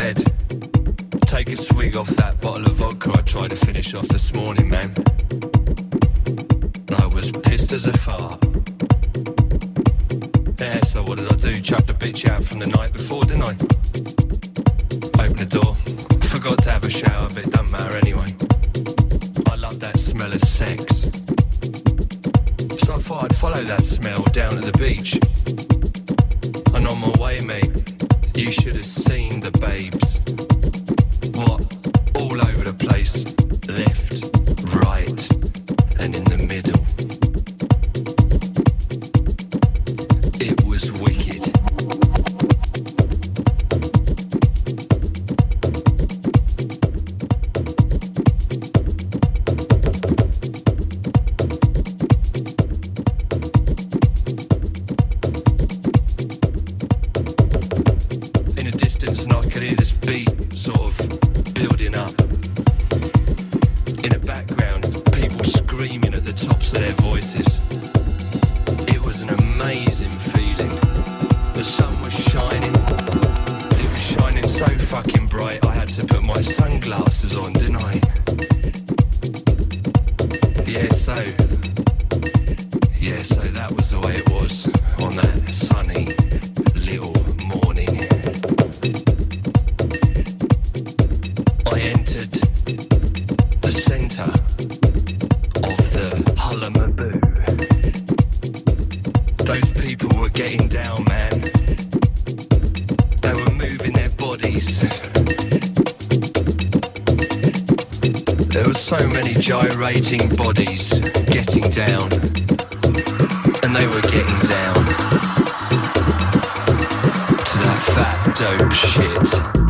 bed. Take a swig off that bottle of vodka I tried to finish off this morning, man. I was pissed as a fart. Yeah, so what did I do? Chucked a bitch out from the night before, didn't I? Open the door, forgot to have a shower, but it doesn't matter anyway. I love that smell of sex. So I thought I'd follow that smell down to the beach. And on my way, mate, you should have seen the babes. gyrating bodies getting down. And they were getting down to that fat dope shit.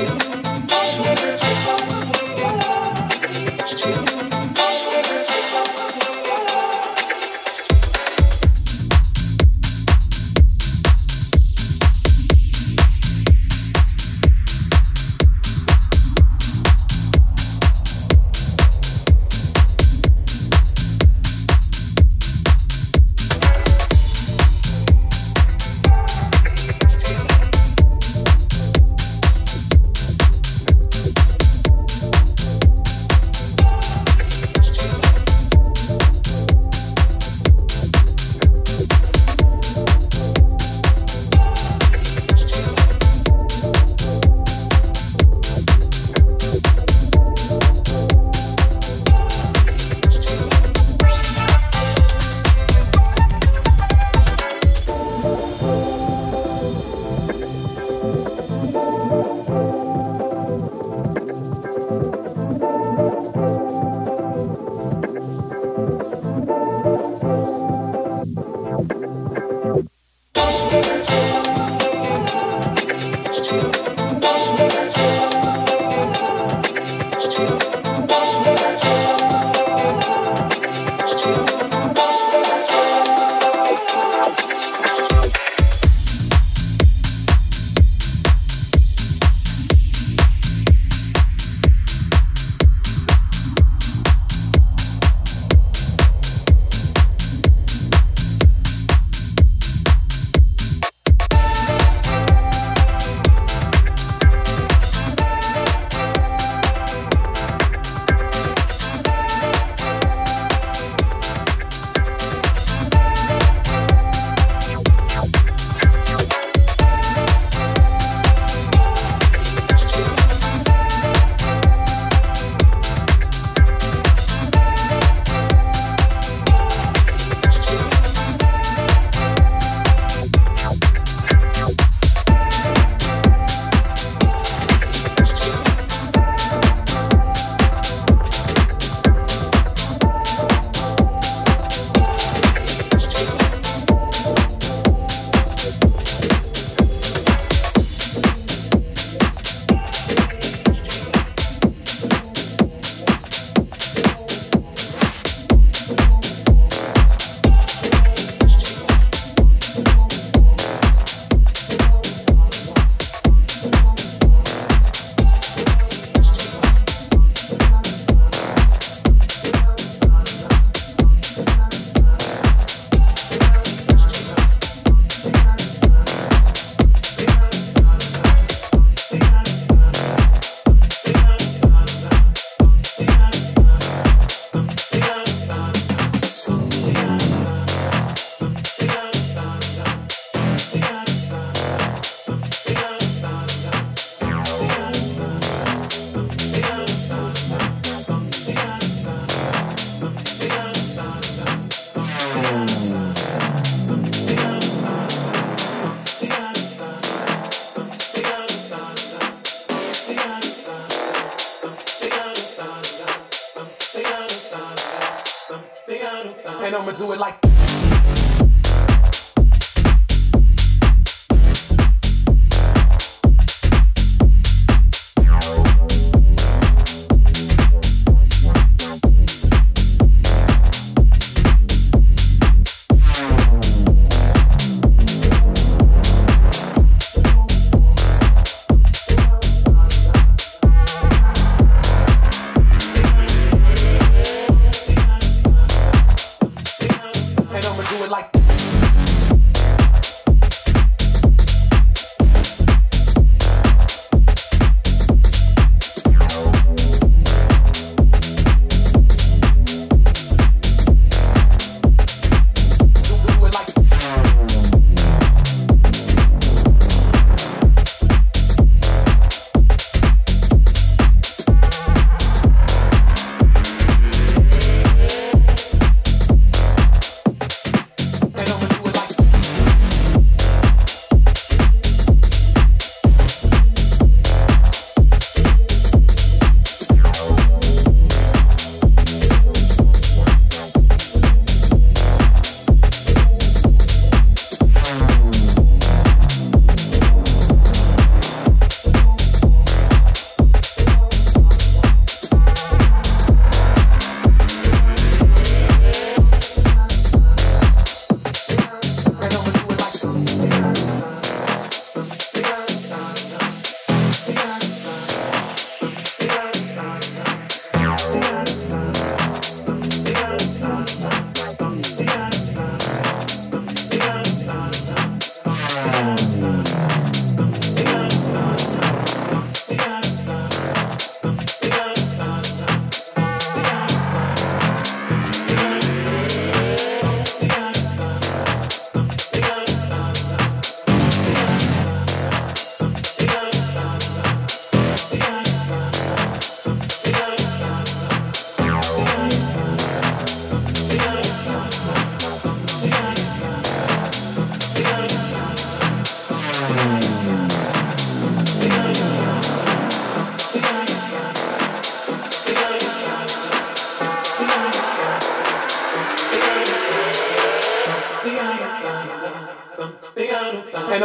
you.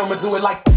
I'ma do it like.